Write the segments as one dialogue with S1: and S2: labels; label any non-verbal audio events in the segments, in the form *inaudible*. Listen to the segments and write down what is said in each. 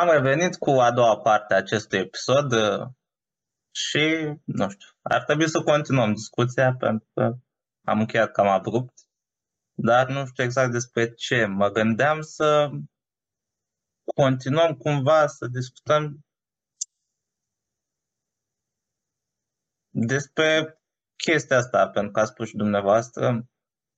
S1: Am revenit cu a doua parte a acestui episod uh, și, nu știu, ar trebui să continuăm discuția pentru că am încheiat cam abrupt, dar nu știu exact despre ce. Mă gândeam să continuăm cumva să discutăm despre chestia asta, pentru că a spus și dumneavoastră,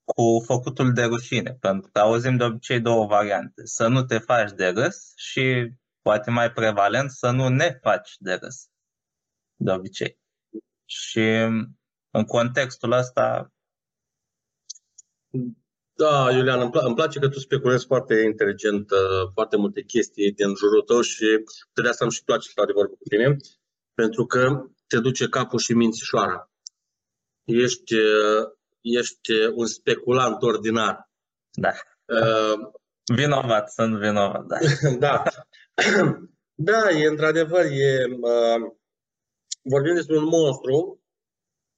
S1: cu făcutul de rușine, pentru că auzim de obicei două variante. Să nu te faci de râs și poate mai prevalent să nu ne faci de râs, de obicei. Și în contextul ăsta...
S2: Da, Iulian, îmi, pla- îmi place că tu speculezi foarte inteligent uh, foarte multe chestii din jurul tău și de asta îmi și place să stau de vorbă cu tine, pentru că te duce capul și mințișoara. Ești, uh, ești un speculant ordinar.
S1: Da. Uh, vinovat, sunt vinovat, da. *laughs*
S2: da. *clears throat* Da, e într-adevăr, e, uh, vorbim despre un monstru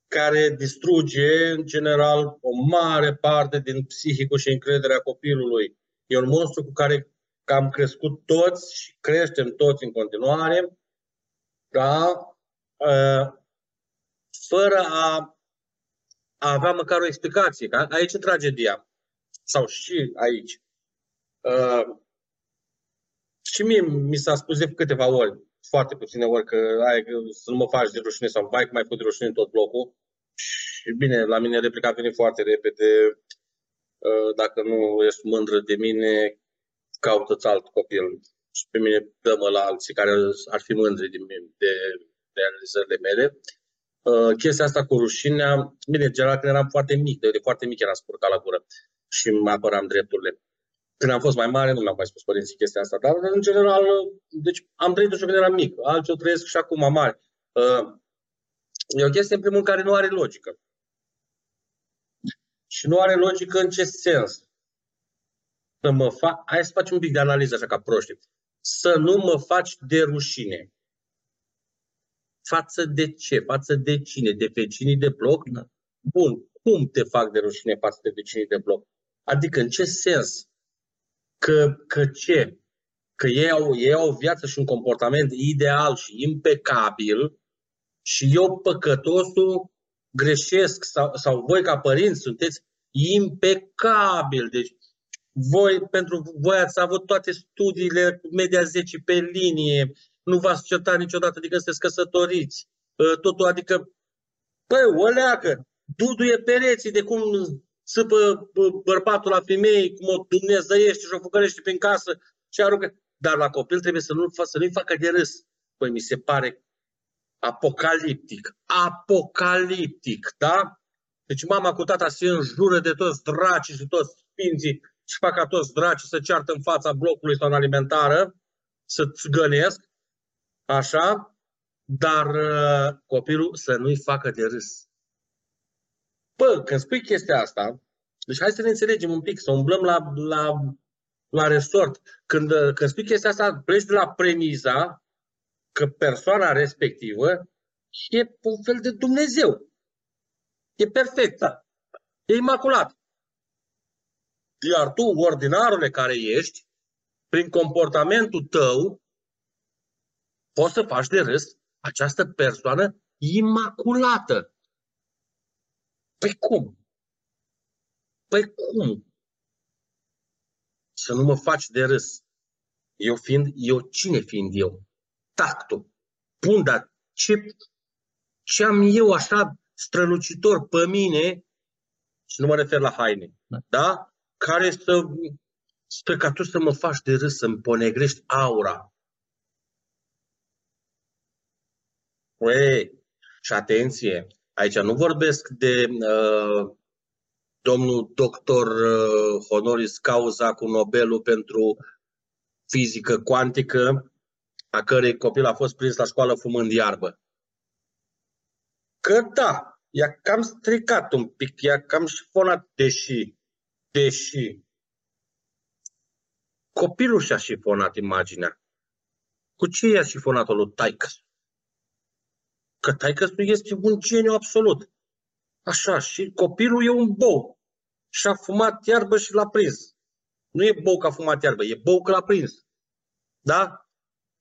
S2: care distruge, în general, o mare parte din psihicul și încrederea copilului. E un monstru cu care am crescut toți și creștem toți în continuare, da? Uh, fără a, a avea măcar o explicație. Aici e tragedia. Sau și aici. Uh, și mie mi s-a spus de câteva ori, foarte puține ori, că ai, să nu mă faci de rușine sau mai mai fut de rușine în tot blocul. Și bine, la mine replica vine foarte repede. Uh, dacă nu ești mândră de mine, caută-ți alt copil. Și pe mine dă-mă la alții care ar fi mândri de, de, de realizările mele. Uh, chestia asta cu rușinea, bine, general când eram foarte mic, de, de foarte mic era spurcat la gură și mă apăram drepturile. Când am fost mai mare, nu mi-am mai spus părinții chestia asta, dar în general, deci am trăit-o și când eram mic, alții o trăiesc și acum mari. Uh, e o chestie, în primul rând, care nu are logică. Și nu are logică în ce sens? Să mă fac, hai să facem un pic de analiză așa ca proști. Să nu mă faci de rușine. Față de ce? Față de cine? De vecinii de bloc? Bun. Cum te fac de rușine față de vecinii de bloc? Adică în ce sens? Că, că ce? Că ei au, ei au o viață și un comportament ideal și impecabil și eu, păcătosul, greșesc sau, sau voi ca părinți sunteți impecabil. Deci voi, pentru voi ați avut toate studiile media 10 pe linie, nu v-ați certat niciodată, adică sunteți căsătoriți. Ă, totul, adică, păi, o leacă, duduie pereții de cum săpă bărbatul la femei, cum o dumnezăiește și o făcărește prin casă și aruncă. Dar la copil trebuie să nu-l, să nu-i facă de râs. Păi mi se pare apocaliptic. Apocaliptic, da? Deci mama cu tata se înjură de toți dracii și toți sfinții și fac ca toți dracii să ceartă în fața blocului sau în alimentară, să-ți gănesc, așa, dar uh, copilul să nu-i facă de râs. Bă, când spui chestia asta, deci hai să ne înțelegem un pic, să umblăm la, la, la resort. Când, când spui chestia asta, pleci de la premiza că persoana respectivă e un fel de Dumnezeu. E perfectă. E imaculat. Iar tu, ordinarule care ești, prin comportamentul tău, poți să faci de râs această persoană imaculată. Păi cum? Păi cum? Să nu mă faci de râs. Eu fiind, eu cine fiind eu? Tactul. Bun, dar ce, ce am eu așa strălucitor pe mine, și nu mă refer la haine, da? da? Care să, spre ca tu să mă faci de râs, să-mi ponegrești aura. Ui, și atenție, Aici nu vorbesc de uh, domnul doctor uh, honoris causa cu Nobelul pentru fizică cuantică, a cărei copil a fost prins la școală fumând iarbă. Că da, i-a cam stricat un pic, i-a cam șifonat, deși, deși copilul și-a șifonat imaginea. Cu ce i-a șifonat-o lui taică Că taică este un geniu absolut. Așa, și copilul e un bou. Și a fumat iarbă și l-a prins. Nu e bou că a fumat iarbă, e bou că l-a prins. Da?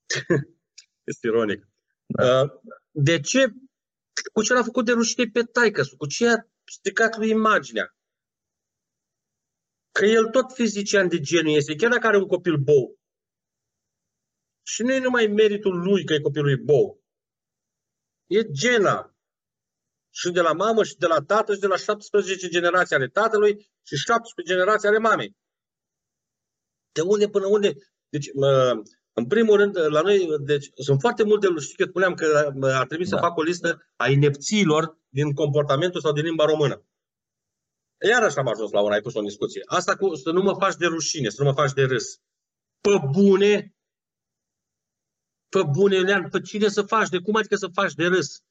S2: *laughs* este ironic. Da. Uh, de ce? Cu ce l-a făcut de rușine pe taică Cu ce a stricat lui imaginea? Că el tot fizician de genul este, chiar dacă are un copil bou. Și nu e numai meritul lui că e copilul bou. E gena. Și de la mamă, și de la tată, și de la 17 generații ale tatălui, și 17 generații ale mamei. De unde până unde? Deci, în primul rând, la noi, deci, sunt foarte multe, știi că spuneam că ar trebui da. să fac o listă a inepțiilor din comportamentul sau din limba română. Iarăși am ajuns la una, ai pus o discuție. Asta cu să nu mă faci de rușine, să nu mă faci de râs. Pe bune, pe bune, Lean, pe cine să faci, de cum adică să faci de râs?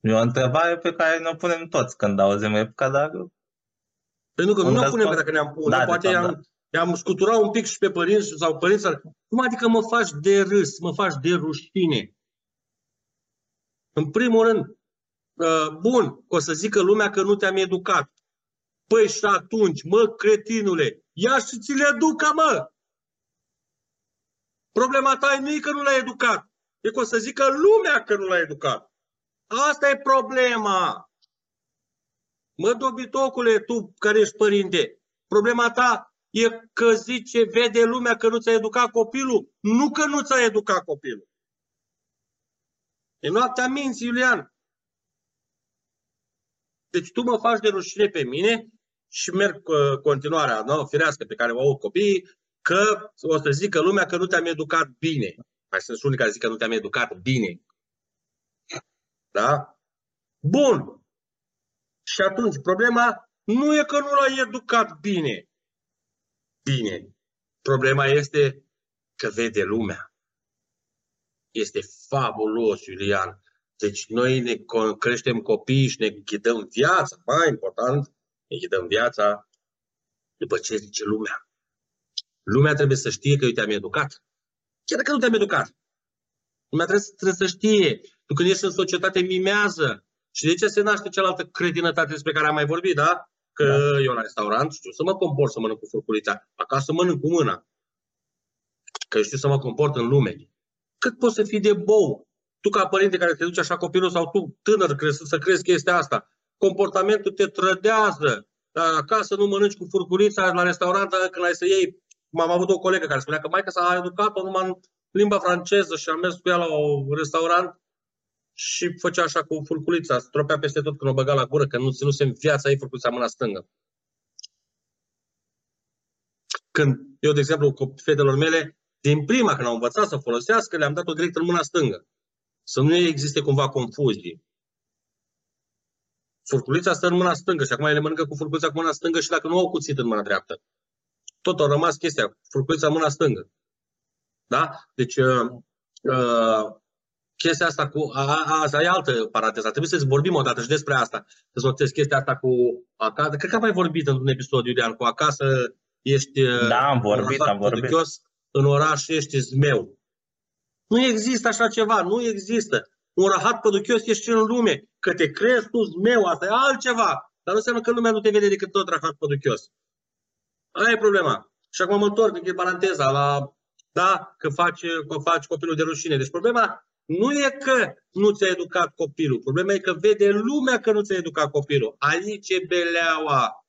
S1: E o întrebare pe care ne-o punem toți când auzim epoca, dar...
S2: Pentru că nu ne punem, dacă ne-am pune, da, poate i-am, da. i-am scuturat un pic și pe părinți sau părinți. Cum adică mă faci de râs, mă faci de rușine? În primul rând, Uh, bun, o să zică lumea că nu te-am educat. Păi și atunci, mă, cretinule, ia și ți le educă, mă! Problema ta nu e că nu l-ai educat. E că o să zică lumea că nu l-ai educat. Asta e problema. Mă, dobitocule, tu care ești părinte, problema ta e că zice, vede lumea că nu ți-a educat copilul, nu că nu ți-a educat copilul. E noaptea minții, Iulian. Deci tu mă faci de rușine pe mine și merg uh, continuarea nu? firească pe care o au copiii, că o să zică lumea că nu te-am educat bine. Mai sunt unii care zic că nu te-am educat bine. Da? Bun. Și atunci, problema nu e că nu l-ai educat bine. Bine. Problema este că vede lumea. Este fabulos, Iulian. Deci noi ne creștem copii și ne ghidăm viața, mai important, ne ghidăm viața după ce zice lumea. Lumea trebuie să știe că eu te-am educat. Chiar dacă nu te-am educat. Lumea trebuie, trebuie să știe. Tu când ești în societate, mimează. Și de ce se naște cealaltă cretinătate despre care am mai vorbit, da? Că da. eu la restaurant știu să mă comport să mănânc cu furculița. Acasă mănânc cu mâna. Că eu știu să mă comport în lume. Cât poți să fii de bou? tu ca părinte care te duci așa copilul sau tu tânăr crezi, să crezi chestia asta, comportamentul te trădează. Dar acasă nu mănânci cu furculița la restaurant când ai să iei. M-am avut o colegă care spunea că mai că s-a educat-o numai în limba franceză și am mers cu ea la un restaurant și făcea așa cu furculița, stropea peste tot când o băga la gură, că nu ținuse în viața ei furculița mâna stângă. Când eu, de exemplu, cu fetelor mele, din prima când au învățat să folosească, le-am dat-o direct în mâna stângă. Să nu existe cumva confuzii. Furculița stă în mâna stângă și acum ele mănâncă cu furculița cu mâna stângă și dacă nu au cuțit în mâna dreaptă. Tot a rămas chestia, furculița în mâna stângă. Da? Deci, uh, uh, chestia asta cu... A, a, asta e altă paranteză. Trebuie să vorbim o dată și despre asta. Să notezi chestia asta cu acasă. Cred că am mai vorbit într-un episod, Iulian, cu acasă ești...
S1: Da, am vorbit, am vorbit.
S2: În oraș ești zmeu. Nu există așa ceva, nu există. Un rahat păduchios ești în lume. Că te crezi tu zmeu, asta e altceva. Dar nu înseamnă că lumea nu te vede decât tot rahat păduchios. Aia e problema. Și acum mă întorc în paranteza la, da, că faci, că faci copilul de rușine. Deci problema nu e că nu ți-a educat copilul. Problema e că vede lumea că nu ți-a educat copilul. Aici e beleaua.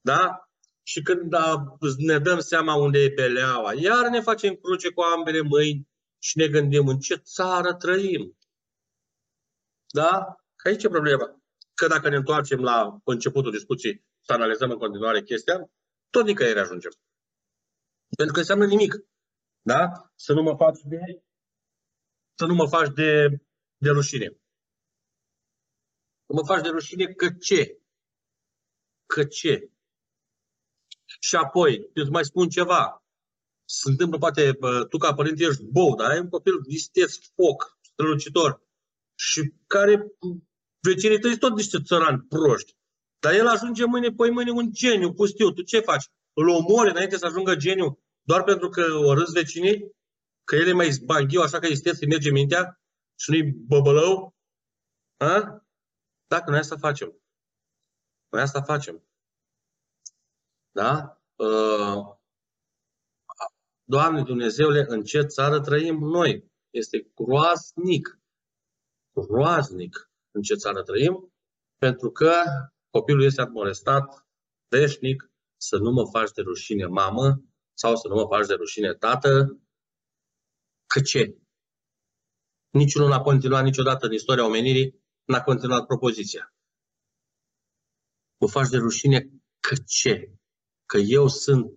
S2: Da? Și când da, ne dăm seama unde e beleaua, iar ne facem cruce cu ambele mâini și ne gândim în ce țară trăim. Da? Că aici e problema. Că dacă ne întoarcem la începutul discuției să analizăm în continuare chestia, tot nicăieri ajungem. Pentru că înseamnă nimic. Da? Să nu mă faci de să nu mă faci de, de rușine. Mă faci de rușine că ce? Că ce? Și apoi, eu îți mai spun ceva. Se întâmplă, poate, tu ca părinte ești bou, dar ai un copil isteț, foc, strălucitor, și care vecinii tăi sunt tot niște țărani proști. Dar el ajunge mâine, poi mâine un geniu pustiu. Tu ce faci? Îl omori înainte să ajungă geniu doar pentru că o râs vecinii? Că el e mai zbanghiu, așa că isteț, îți merge mintea și nu-i băbălău? Ha? Dacă noi asta facem. Noi asta facem. Da? Uh, Doamne Dumnezeule, în ce țară trăim noi? Este groaznic. Groaznic în ce țară trăim, pentru că copilul este admorestat veșnic să nu mă faci de rușine mamă sau să nu mă faci de rușine tată. Că ce? Niciunul n-a continuat niciodată în istoria omenirii, n-a continuat propoziția. Mă faci de rușine că ce? Că eu sunt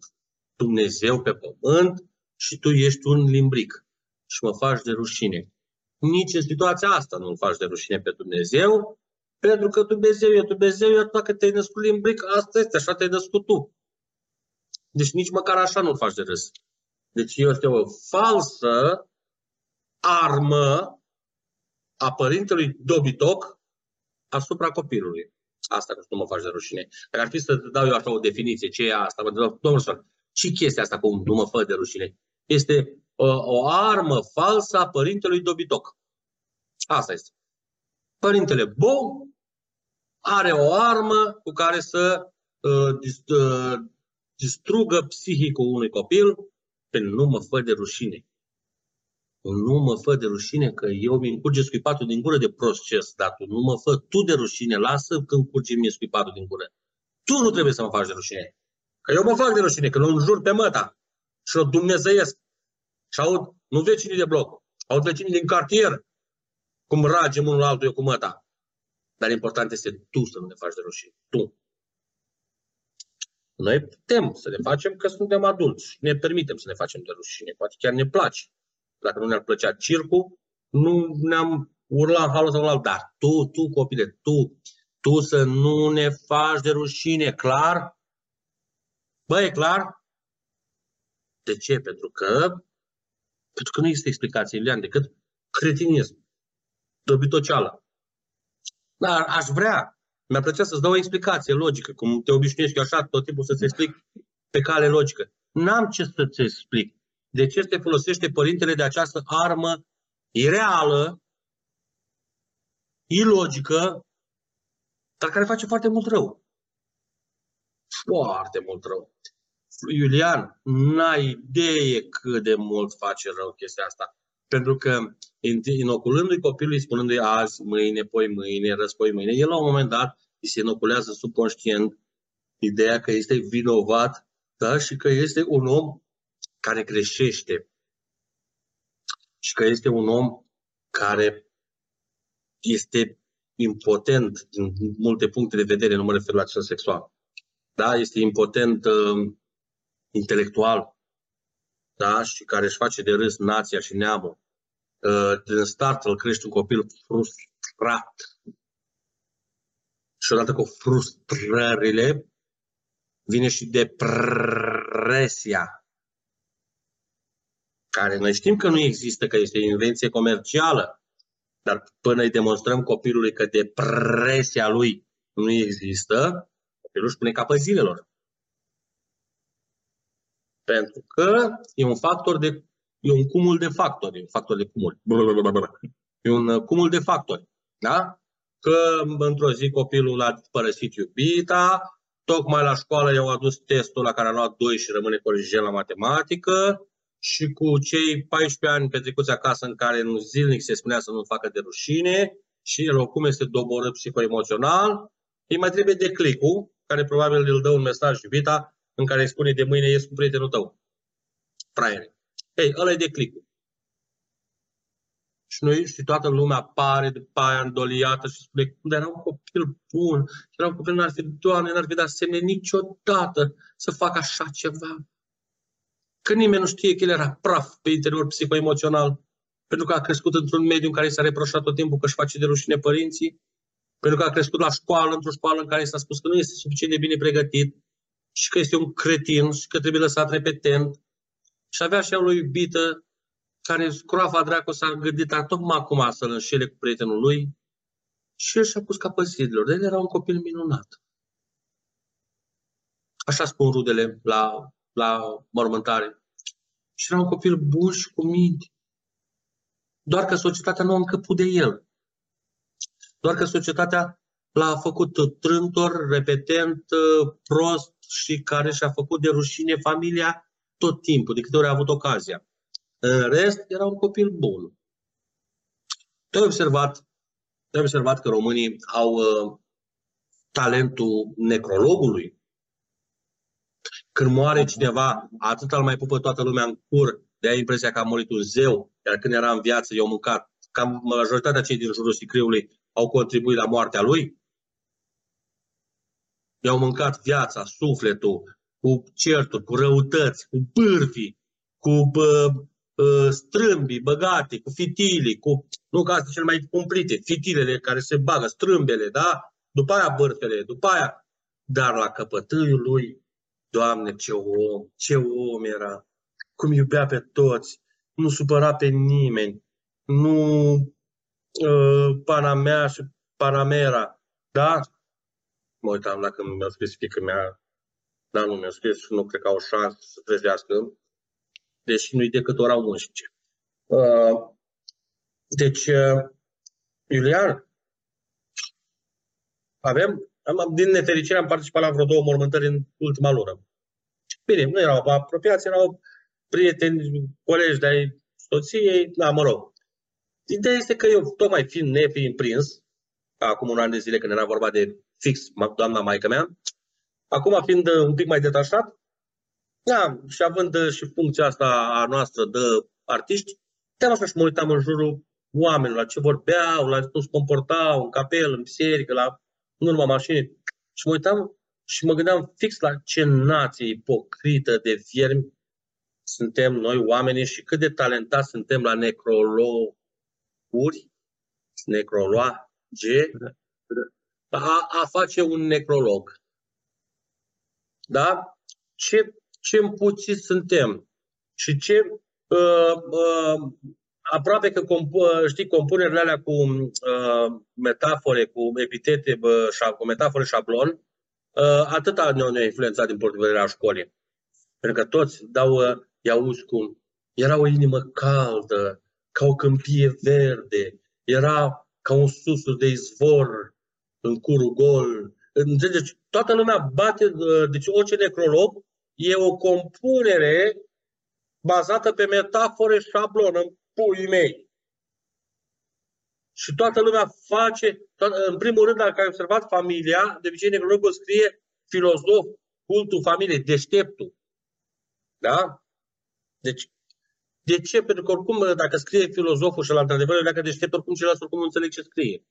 S2: Dumnezeu pe pământ și tu ești un limbric și mă faci de rușine. Nici în situația asta nu-l faci de rușine pe Dumnezeu, pentru că Dumnezeu e Dumnezeu, iar dacă te-ai născut limbric, asta este, așa te-ai născut tu. Deci nici măcar așa nu-l faci de râs. Deci este o falsă armă a părintelui dobitoc asupra copilului. Asta că nu mă faci de rușine. Dacă ar fi să te dau eu așa o definiție, ce e asta? Mă domnul ce chestia asta cu nu mă fă de rușine? Este o, o armă falsă a părintelui dobitoc. Asta este. Părintele Bou are o armă cu care să uh, dist, uh, distrugă psihicul unui copil pe nu mă fă de rușine. Nu mă fă de rușine că eu mi încurge scuipatul din gură de proces, dar tu nu mă fă tu de rușine, lasă când curge mie scuipatul din gură. Tu nu trebuie să mă faci de rușine. Că eu mă fac de rușine, că nu jur pe măta și o dumnezeiesc. Și aud, nu vecinii de bloc, aud vecinii din cartier, cum ragem unul altul eu cu măta. Dar important este tu să nu ne faci de rușine. Tu. Noi putem să ne facem că suntem adulți. Ne permitem să ne facem de rușine. Poate chiar ne place. Dacă nu ne-ar plăcea circul, nu ne-am urlat în halul sau Dar tu, tu, copile, tu, tu să nu ne faci de rușine, clar? Bă, e clar? De ce? Pentru că, pentru că nu există explicație, Iulian, decât cretinism, dobitoceală. Dar aș vrea, mi-ar plăcea să-ți dau o explicație logică, cum te obișnuiești eu așa tot timpul să-ți explic pe cale logică. N-am ce să-ți explic. De ce te folosește părintele de această armă ireală, ilogică, dar care face foarte mult rău. Foarte mult rău. Iulian, n-ai idee cât de mult face rău chestia asta. Pentru că inoculându-i copilului, spunându-i azi, mâine, poi mâine, răspoi mâine, el la un moment dat îi se inoculează subconștient ideea că este vinovat da? și că este un om care greșește și că este un om care este impotent din multe puncte de vedere, nu mă refer la cel sexual. Da? Este impotent uh, intelectual da? și care își face de râs nația și neamul. Uh, din start îl crește un copil frustrat. Și odată cu frustrările vine și depresia care noi știm că nu există, că este o invenție comercială, dar până îi demonstrăm copilului că depresia lui nu există, copilul își pune capă zilelor. Pentru că e un factor de e un cumul de factori, un factor de cumul. E un uh, cumul de factori. Da? Că într-o zi copilul a părăsit iubita, tocmai la școală i-au adus testul la care a luat 2 și rămâne colegien la matematică și cu cei 14 ani petrecuți acasă în care nu zilnic se spunea să nu facă de rușine și el oricum este doborât psihoemoțional, îi mai trebuie declicul, care probabil îl dă un mesaj iubita, în care îi spune de mâine ies cu prietenul tău. Fraiere. Ei, ăla e declicul. Și noi și toată lumea apare după aia îndoliată și spune, dar era un copil bun, era un copil, n-ar fi, Doamne, n-ar fi dat semne niciodată să facă așa ceva. Că nimeni nu știe că el era praf pe interior psihoemoțional, pentru că a crescut într-un mediu în care s-a reproșat tot timpul că își face de rușine părinții. Pentru că a crescut la școală, într-o școală în care s-a spus că nu este suficient de bine pregătit și că este un cretin și că trebuie lăsat repetent. Și avea și el o iubită care scroafa dracu s-a gândit tocmai acum să-l înșele cu prietenul lui și el și-a pus capăt zilelor. De el era un copil minunat. Așa spun rudele la, la mormântare. Și era un copil bun și cu minte. Doar că societatea nu a încăput de el. Doar că societatea l-a făcut trântor, repetent, prost și care și-a făcut de rușine familia tot timpul, de câte ori a avut ocazia. În rest, era un copil bun. Te-ai observat, te observat că românii au uh, talentul necrologului? Când moare cineva, atât îl mai pupă toată lumea în cur, de ai impresia că a murit un zeu, iar când era în viață, i-au mâncat. Cam majoritatea cei din jurul sicriului au contribuit la moartea lui. I-au mâncat viața, sufletul, cu certuri, cu răutăți, cu bârfii, cu bă, bă, strâmbii băgate, cu fitilii, cu, nu că astea cel mai cumplite, fitilele care se bagă, strâmbele, da? După aia bârfele, după aia. Dar la căpătâiul lui, Doamne, ce om, ce om era, cum iubea pe toți, nu supăra pe nimeni, nu uh, Panamea și Panamera, da? Mă uitam dacă mi-a scris fică mea, dar nu mi-a scris, nu cred că au șansă să trezească, deși nu-i decât ora 11. Uh, deci, uh, Iulian, avem, am, din nefericire am participat la vreo două mormântări în ultima lună. Bine, nu erau apropiați, erau prieteni, colegi de-ai soției, da, mă rog. Ideea este că eu, tocmai fiind nefiind prins, acum un an de zile când era vorba de fix doamna maică mea, acum fiind un pic mai detașat, da, și având și funcția asta a noastră de artiști, te-am așa și mă uitam în jurul oamenilor, la ce vorbeau, la cum se comportau, în capel, în biserică, la în urma mașinii. Și mă uitam și mă gândeam fix la ce nație ipocrită de viermi suntem noi oamenii și cât de talentați suntem la necrologuri, necrologe, a, a face un necrolog. Da? Ce, ce împuțiți suntem și ce uh, uh, aproape că comp- știi, compunerile alea cu uh, metafore, cu epitete, uh, cu metafore șablon, uh, atâta ne-au ne influențat din punct de vedere al școlii. Pentru că toți dau uh, îi auzi cum era o inimă caldă, ca o câmpie verde, era ca un susur de izvor în curul gol. Înțelegi? Toată lumea bate, deci orice necrolog e o compunere bazată pe metafore șablon în puii mei. Și toată lumea face, în primul rând, dacă ai observat familia, de obicei necrologul scrie filozof, cultul familiei, deșteptul. Da? Deci, de ce? Pentru că oricum, dacă scrie filozoful și la într-adevăr dacă deștept, oricum ceilalți oricum nu înțeleg ce scrie.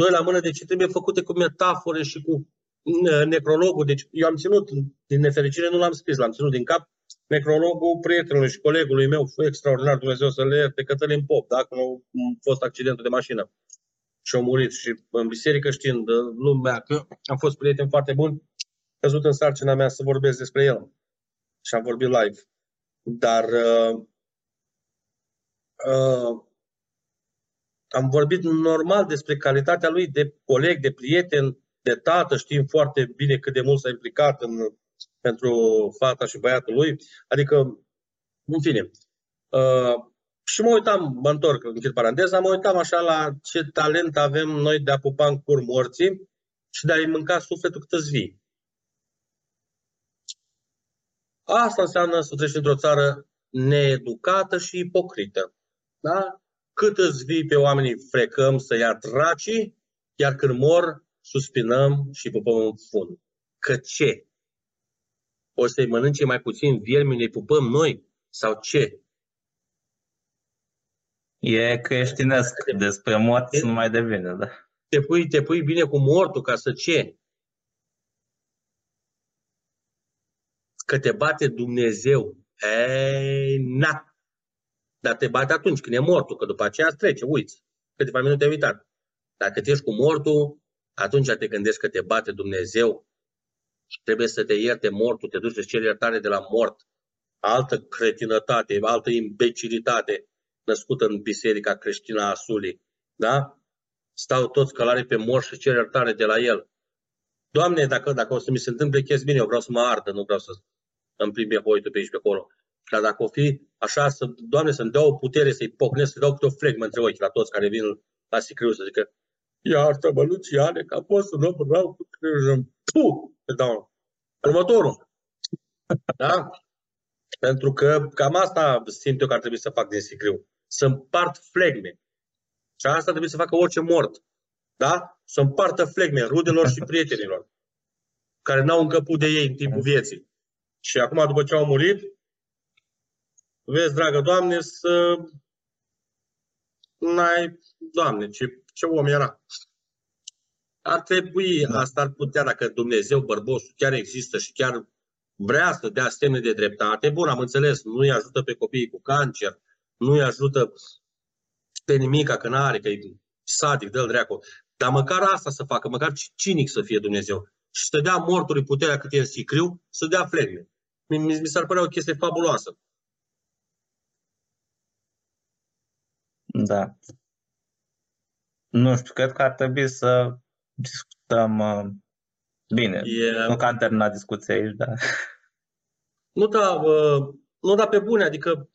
S2: Doi la mână, deci trebuie făcute cu metafore și cu necrologul. Deci eu am ținut, din nefericire nu l-am scris, l-am ținut din cap, necrologul prietenului și colegului meu, extraordinar, Dumnezeu să le ierte, Cătălin Pop, da? când a fost accidentul de mașină și a murit. Și în biserică știind lumea că am fost prieten foarte bun, căzut în sarcina mea să vorbesc despre el. Și am vorbit live. Dar uh, uh, am vorbit normal despre calitatea lui de coleg, de prieten, de tată. Știm foarte bine cât de mult s-a implicat în, pentru fata și băiatul lui. Adică, în fine. Uh, și mă uitam, mă întorc, închid paranteza, mă uitam așa la ce talent avem noi de a pupa în cur morții și de a-i mânca sufletul cât îți vii. Asta înseamnă să treci într-o țară needucată și ipocrită. Da? Cât îți vii pe oamenii frecăm să ia dracii, iar când mor, suspinăm și pupăm în fund. Că ce? O să-i mănânce mai puțin viermi, ne pupăm noi? Sau ce?
S1: E creștinesc. Despre morți nu mai devine, da?
S2: Te pui, te pui bine cu mortul ca să ce? că te bate Dumnezeu. Ei, na! Dar te bate atunci când e mortul, că după aceea trece, uiți. Câteva minute uitat. Dacă tu ești cu mortul, atunci te gândești că te bate Dumnezeu și trebuie să te ierte mortul, te duci să ceri iertare de la mort. Altă cretinătate, altă imbecilitate născută în biserica creștină a Sului. Da? Stau toți călare pe mor și cer iertare de la el. Doamne, dacă, dacă o să mi se întâmple chestii bine, eu vreau să mă ardă, nu vreau să îmi plimbe hoitul pe aici pe acolo. Dar dacă o fi așa, să, Doamne, să-mi dea o putere să-i pocnesc, să dau câte o flegmă între ochi la toți care vin la sicriu să zică iartă-mă, Luciane, că am fost un om rău cu Puh! Dau. Următorul. Da? Pentru că cam asta simt eu că ar trebui să fac din sicriu. Să împart flegme. Și asta trebuie să facă orice mort. Da? Să împartă flegme rudelor și prietenilor care n-au încăput de ei în timpul vieții. Și acum, după ce au murit, vezi, dragă Doamne, să n-ai, Doamne, ce, ce om era. Ar trebui, da. asta ar putea, dacă Dumnezeu bărbosul chiar există și chiar vrea să dea semne de dreptate, bun, am înțeles, nu-i ajută pe copiii cu cancer, nu-i ajută pe nimica că n-are, că e sadic, dă-l dreacu. Dar măcar asta să facă, măcar cinic să fie Dumnezeu. Și să dea mortului puterea cât e în sicriu, să dea flegme. Mi, mi, mi s-ar părea o chestie fabuloasă.
S1: Da. Nu știu, cred că ar trebui să discutăm uh, bine. E... Nu că am terminat discuția aici, dar... *laughs*
S2: Nu, da, uh, nu, da, pe bune, adică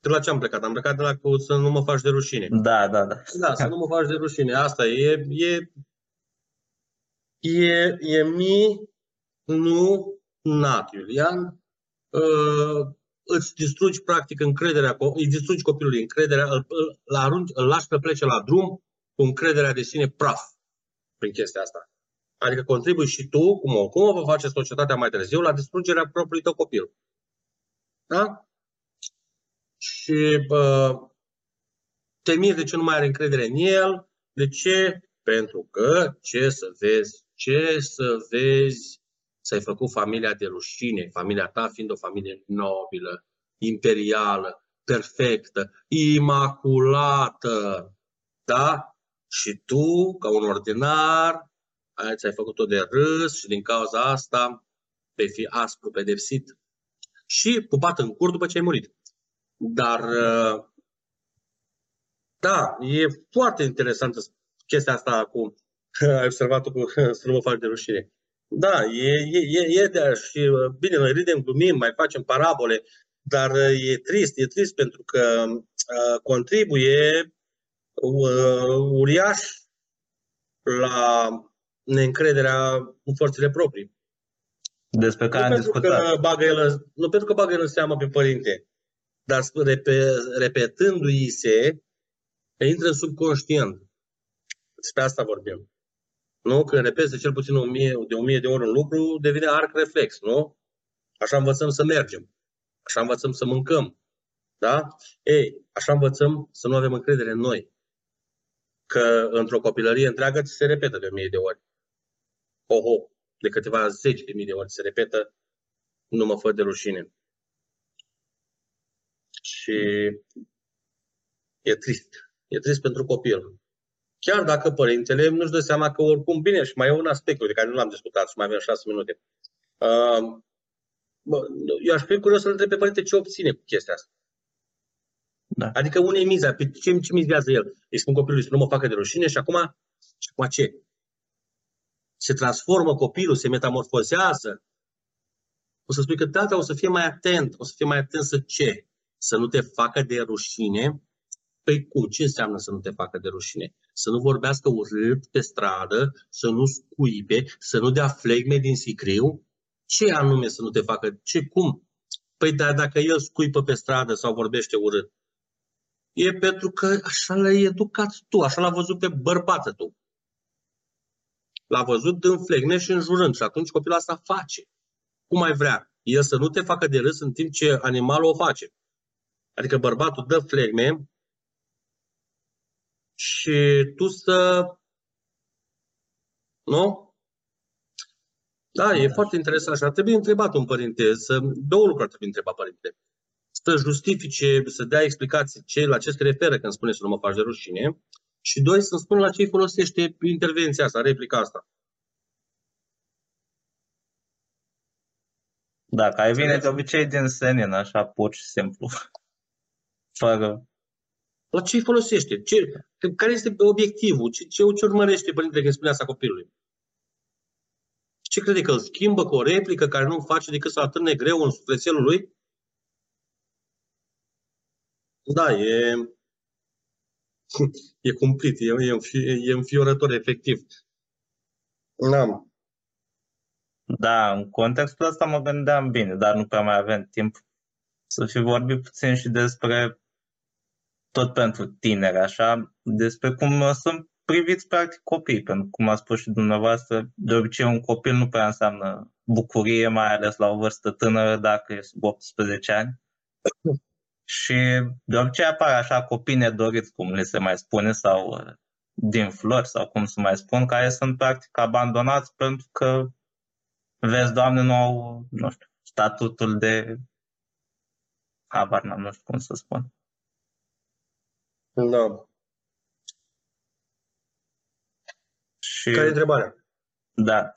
S2: de la ce am plecat? Am plecat de la cu să nu mă faci de rușine.
S1: Da, da, da.
S2: Da, să nu mă faci de rușine. Asta e, e, e, e mi, nu, nat, Iulian. Uh, îți distrugi practic încrederea, îi distrugi copilului încrederea, îl, îl, arunci, îl lași să plece la drum cu încrederea de sine praf prin chestia asta. Adică contribui și tu, cum o, cum o va face societatea mai târziu, la distrugerea propriului tău copil. Da? Și bă, te miri de ce nu mai are încredere în el. De ce? Pentru că, ce să vezi, ce să vezi, ți-ai făcut familia de rușine, familia ta fiind o familie nobilă, imperială, perfectă, imaculată. Da? Și tu, ca un ordinar, ai, ți-ai făcut-o de râs și din cauza asta vei fi aspru pedepsit și pupat în cur după ce ai murit. Dar, da, e foarte interesantă chestia asta cu, *laughs* ai observat-o cu să nu mă faci de rușine. Da, e, e, e, e de și bine, noi ridem, glumim, mai facem parabole, dar e trist, e trist pentru că uh, contribuie uh, uriaș la neîncrederea în forțele proprii.
S1: Despre care nu am discutat.
S2: Că bagă el, nu pentru că bagă el în seamă pe părinte, dar repetându-i se, intră în subconștient. Despre asta vorbim. Nu? Când repezi cel puțin o mie, de o mie de ori un lucru, devine arc reflex, nu? Așa învățăm să mergem. Așa învățăm să mâncăm. Da? Ei, așa învățăm să nu avem încredere în noi. Că într-o copilărie întreagă ți se repetă de o mie de ori. Oho, de câteva zeci de mii de ori se repetă, nu mă fă de rușine. Și e trist. E trist pentru copil. Chiar dacă părintele nu-și dă seama că oricum, bine, și mai e un aspect de care nu l-am discutat și mai avem șase minute. Uh, eu aș fi curios să-l întreb pe părinte ce obține cu chestia asta. Da. Adică unei miza, pe ce, ce mizează el? Îi spun copilului să nu mă facă de rușine și acum, și acum ce? Se transformă copilul, se metamorfozează. O să spui că tata o să fie mai atent, o să fie mai atent să ce? Să nu te facă de rușine Păi cum? Ce înseamnă să nu te facă de rușine? Să nu vorbească urât pe stradă, să nu scuipe, să nu dea flegme din sicriu? Ce anume să nu te facă? Ce, cum? Păi dar dacă el scuipă pe stradă sau vorbește urât, e pentru că așa l-ai educat tu, așa l-a văzut pe bărbată tu. L-a văzut în flegme și înjurând și atunci copilul asta face. Cum mai vrea? El să nu te facă de râs în timp ce animalul o face. Adică bărbatul dă flegme, și tu să... Nu? Da, e foarte interesant și ar trebui întrebat un părinte, să, două lucruri ar trebui întrebat părinte. Să justifice, să dea explicații ce, la ce se referă când spune să nu mă faci de rușine Și doi, să-mi spun la ce folosește intervenția asta, replica asta.
S1: Dacă ai vine de obicei din senin, așa pur și simplu, fără...
S2: La ce folosește? Ce, care este obiectivul? Ce, ce, ce urmărește părintele când spune asta copilului? Ce crede că îl schimbă cu o replică care nu face decât să atârne greu în sufletelul lui? Da, e, *laughs* e cumplit, e, e, e înfiorător efectiv. Da.
S1: Da, în contextul ăsta mă gândeam bine, dar nu prea mai avem timp să fi vorbit puțin și despre tot pentru tineri, așa, despre cum sunt priviți practic copii, pentru cum a spus și dumneavoastră, de obicei un copil nu prea înseamnă bucurie, mai ales la o vârstă tânără, dacă e sub 18 ani. Și de obicei apare așa copii nedoriți, cum le se mai spune, sau uh, din flori, sau cum se mai spun, care sunt practic abandonați pentru că, vezi, Doamne, nu au, nu știu, statutul de habar n-am, nu știu cum să spun.
S2: Da. Și... Care e întrebarea?
S1: Da.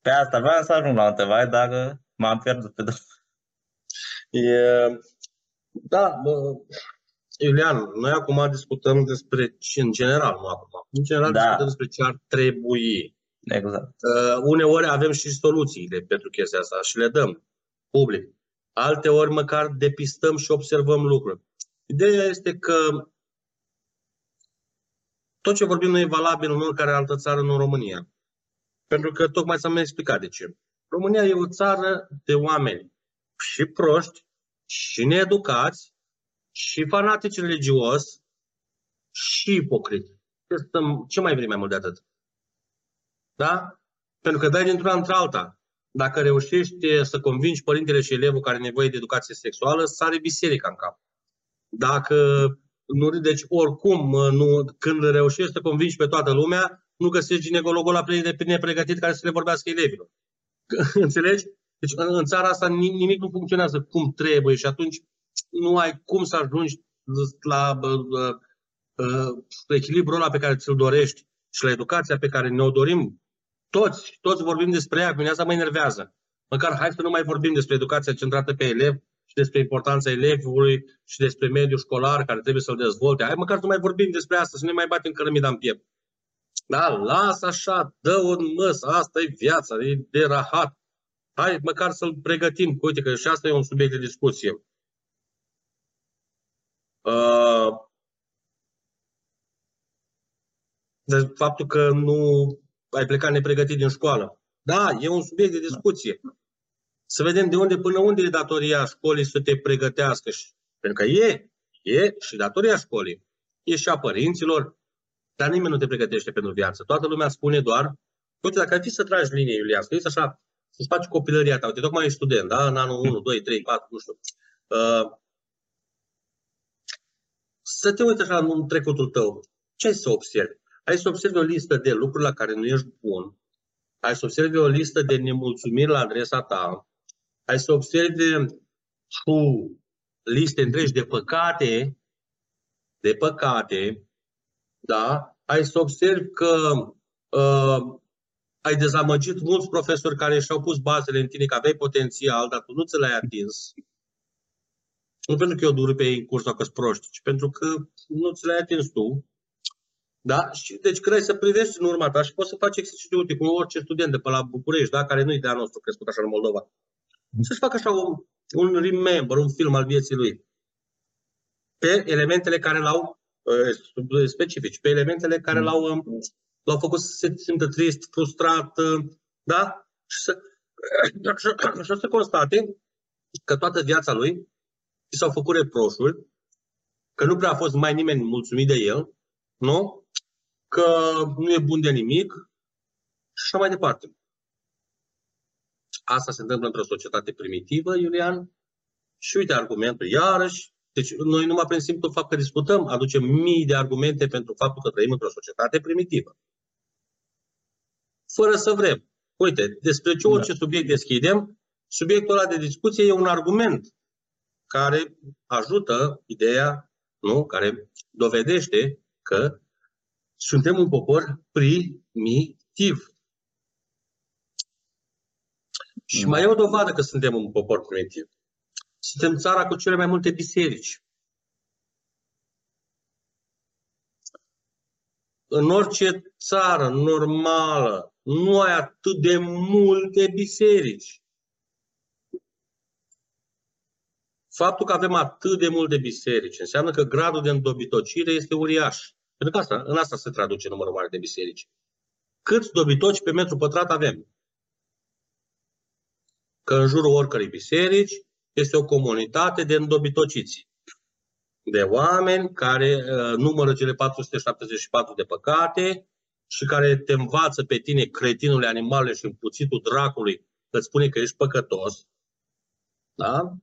S1: Pe asta vreau să ajung la o întrebare, dar uh, m-am pierdut pe drum.
S2: E... Da, bă, Iulian, noi acum discutăm despre ce în general, nu acum. În general da. discutăm despre ce ar trebui.
S1: Exact.
S2: Uh, uneori avem și soluțiile pentru chestia asta și le dăm public. Alte ori măcar depistăm și observăm lucruri. Ideea este că tot ce vorbim noi e valabil în oricare altă țară, nu în România. Pentru că tocmai s-am explicat de ce. România e o țară de oameni și proști, și needucați, și fanatici religios, și ipocriți. Ce mai vrei mai mult de atât? Da? Pentru că dai dintr-una într-alta. Dacă reușești să convingi părintele și elevul care are nevoie de educație sexuală, sare biserica în cap. Dacă nu, deci oricum, nu, când reușești să convingi pe toată lumea, nu găsești ginecologul la plin de nepregătit care să le vorbească elevilor. *laughs* Înțelegi? Deci în, în țara asta nimic nu funcționează cum trebuie și atunci nu ai cum să ajungi la uh, uh, echilibrul ăla pe care ți-l dorești și la educația pe care ne-o dorim toți, toți vorbim despre ea, pe asta mă enervează. Măcar hai să nu mai vorbim despre educația centrată pe elev, despre importanța elevului și despre mediul școlar care trebuie să-l dezvolte. Hai măcar să mai vorbim despre asta, să ne mai batem cărămida în piept. Da, lasă așa, dă un măs, asta e viața, e de rahat. Hai măcar să-l pregătim, uite că și asta e un subiect de discuție. Uh, de faptul că nu ai plecat nepregătit din școală. Da, e un subiect de discuție să vedem de unde până unde e datoria școlii să te pregătească. Pentru că e, e și datoria școlii. E și a părinților, dar nimeni nu te pregătește pentru viață. Toată lumea spune doar, uite, dacă ai fi să tragi linie, Iulian, să așa, să-ți faci copilăria ta, uite, tocmai ești student, da? în anul 1, 2, 3, 4, nu știu. Uh, să te uiți așa în trecutul tău. Ce ai să observi? Ai să observi o listă de lucruri la care nu ești bun, ai să observi o listă de nemulțumiri la adresa ta, ai să observi cu liste întregi de păcate, de păcate, da? ai să observi că uh, ai dezamăgit mulți profesori care și-au pus bazele în tine, că aveai potențial, dar tu nu ți l-ai atins. Nu pentru că eu dur pe ei în curs sau că sunt proști, ci pentru că nu ți l-ai atins tu. Da? Și, deci crezi să privești în urma ta și poți să faci exercițiu uite, cu orice student de pe la București, da? care nu-i de a nostru crescut așa în Moldova să-și facă așa un, un remember, un film al vieții lui. Pe elementele care l-au uh, specifici, pe elementele care l-au, um, l-au făcut să se simtă trist, frustrat, uh, da? Și să, *coughs* și *coughs* să constate că toată viața lui i s-au făcut reproșuri, că nu prea a fost mai nimeni mulțumit de el, nu? Că nu e bun de nimic și așa mai departe. Asta se întâmplă într-o societate primitivă, Iulian. Și uite argumentul, iarăși, deci noi numai prin simplu fapt că discutăm, aducem mii de argumente pentru faptul că trăim într-o societate primitivă. Fără să vrem. Uite, despre ce orice da. subiect deschidem, subiectul ăla de discuție e un argument care ajută ideea, nu? care dovedește că suntem un popor primitiv. Și mai e o dovadă că suntem un popor primitiv. Suntem țara cu cele mai multe biserici. În orice țară normală nu ai atât de multe biserici. Faptul că avem atât de multe biserici înseamnă că gradul de îndobitocire este uriaș. Pentru că asta, în asta se traduce numărul mare de biserici. Câți dobitoci pe metru pătrat avem? Că în jurul oricărei biserici este o comunitate de îndobitociți. De oameni care uh, numără cele 474 de păcate și care te învață pe tine, cretinule animale și împuțitul dracului, că îți spune că ești păcătos, da?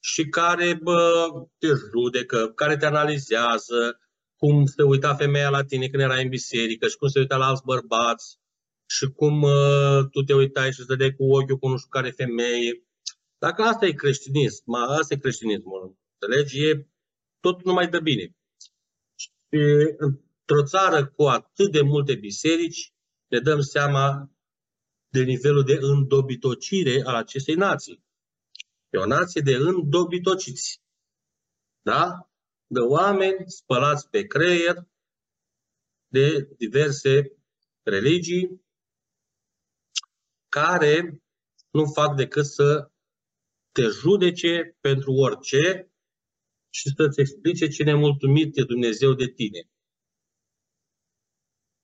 S2: și care bă, te judecă, care te analizează, cum se uita femeia la tine când era în biserică și cum se uita la alți bărbați și cum uh, tu te uitai și îți cu ochiul cu nu știu care femeie. Dacă asta e creștinism, asta e creștinismul, înțelegi? E tot numai de bine. Și într-o țară cu atât de multe biserici, ne dăm seama de nivelul de îndobitocire al acestei nații. E o nație de îndobitociți. Da? De oameni spălați pe creier de diverse religii care nu fac decât să te judece pentru orice și să-ți explice ce nemulțumit e Dumnezeu de tine.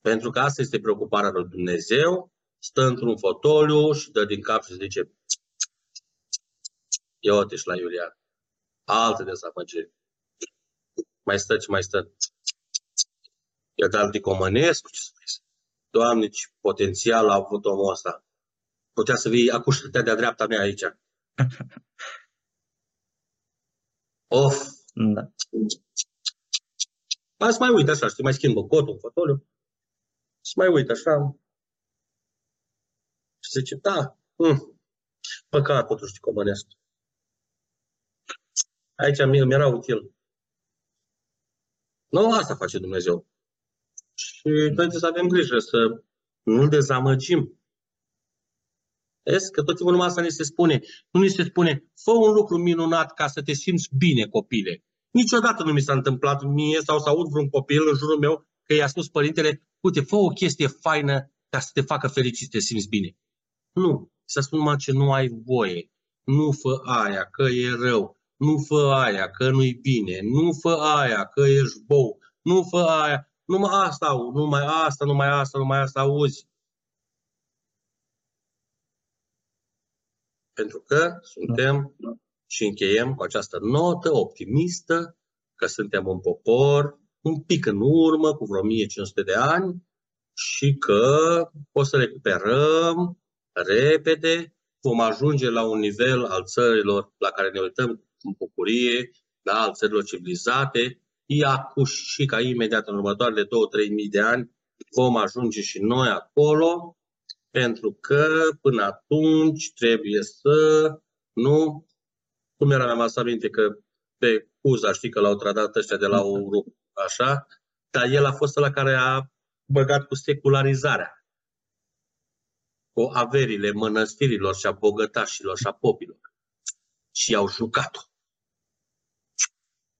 S2: Pentru că asta este preocuparea lui Dumnezeu, stă într-un fotoliu și dă din cap și zice Ia uite și la Iulian. Alte dezamăgiri. Mai stă ce mai stă. E de Comănescu, ce să Doamne, ce potențial a avut omul ăsta. Putea să vii acum și de-a dreapta mea aici. *laughs* of! Da. Mai să mai uit așa, știi, mai schimbă cotul, fotoliu. Și mai uit așa. Și zice, da, mm, păcat totuși de Comănescu. Aici mi era util. Nu asta face Dumnezeu. Și noi trebuie să avem grijă să nu dezamăgim. Vezi că tot timpul numai asta ne se spune. Nu ni se spune, fă un lucru minunat ca să te simți bine, copile. Niciodată nu mi s-a întâmplat mie sau să aud vreun copil în jurul meu că i-a spus părintele, uite, fă o chestie faină ca să te facă fericit, să te simți bine. Nu. Să spun numai ce nu ai voie. Nu fă aia, că e rău nu fă aia, că nu-i bine, nu fă aia, că ești bou, nu fă aia, numai asta, numai asta, numai asta, numai asta auzi. Pentru că suntem și încheiem cu această notă optimistă că suntem un popor un pic în urmă, cu vreo 1500 de ani, și că o să recuperăm repede, vom ajunge la un nivel al țărilor la care ne uităm în bucurie, da, al țărilor civilizate, cuș și ca imediat în următoarele 2-3 mii de ani vom ajunge și noi acolo, pentru că până atunci trebuie să nu, cum era mai aminte că pe Cuza, știi că l-au tradat ăștia de la Uru, așa, dar el a fost la care a băgat cu secularizarea, cu averile mănăstirilor și a bogătașilor și a popilor. Și i-au jucat-o.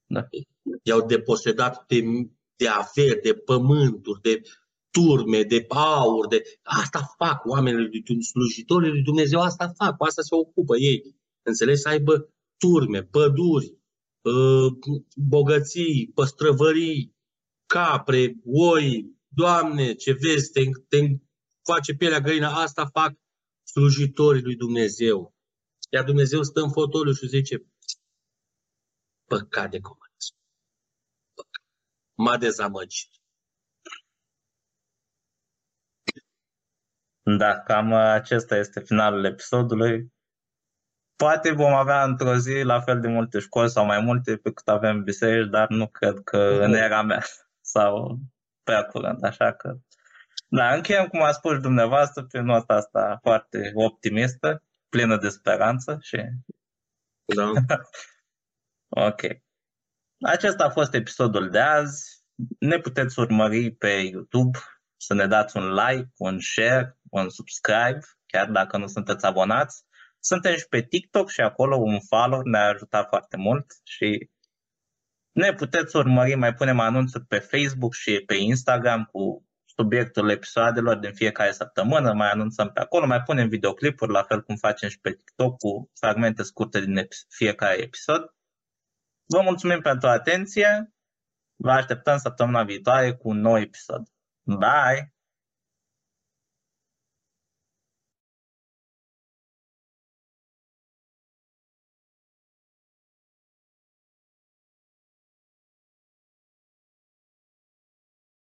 S2: Da. I-au deposedat de, de averi, de pământuri, de turme, de aur, de... Asta fac oamenii lui slujitorii lui Dumnezeu, asta fac, cu asta se ocupă ei. Înțelegi? Să aibă turme, păduri, ă, bogății, păstrăvării, capre, oi, Doamne, ce vezi, te, te face pielea găină, asta fac slujitorii lui Dumnezeu. Iar Dumnezeu stă în fotoliu și zice, păcat de comunism. Păcat. M-a dezamăgit.
S1: Da, cam acesta este finalul episodului. Poate vom avea într-o zi la fel de multe școli sau mai multe pe cât avem biserici, dar nu cred că uh-huh. în era mea *laughs* sau prea curând, așa că... Da, încheiem, cum a spus dumneavoastră, pe nota asta foarte optimistă, plină de speranță și...
S2: Da. *laughs*
S1: Ok. Acesta a fost episodul de azi. ne puteți urmări pe YouTube, să ne dați un like, un share, un subscribe, chiar dacă nu sunteți abonați. Suntem și pe TikTok și acolo un follow ne-a ajutat foarte mult și ne puteți urmări, mai punem anunțuri pe Facebook și pe Instagram cu subiectul episoadelor din fiecare săptămână, mai anunțăm pe acolo, mai punem videoclipuri, la fel cum facem și pe TikTok cu fragmente scurte din fiecare episod. Vă mulțumim pentru atenție, vă așteptăm săptămâna viitoare cu un nou episod. Bye!